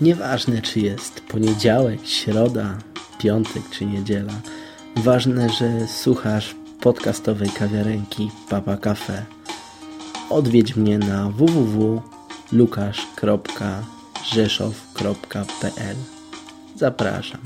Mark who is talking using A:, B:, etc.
A: Nieważne, czy jest poniedziałek, środa, piątek czy niedziela. Ważne, że słuchasz podcastowej kawiarenki Papa Cafe. Odwiedź mnie na www.lukasz.rzeszow.pl Zapraszam.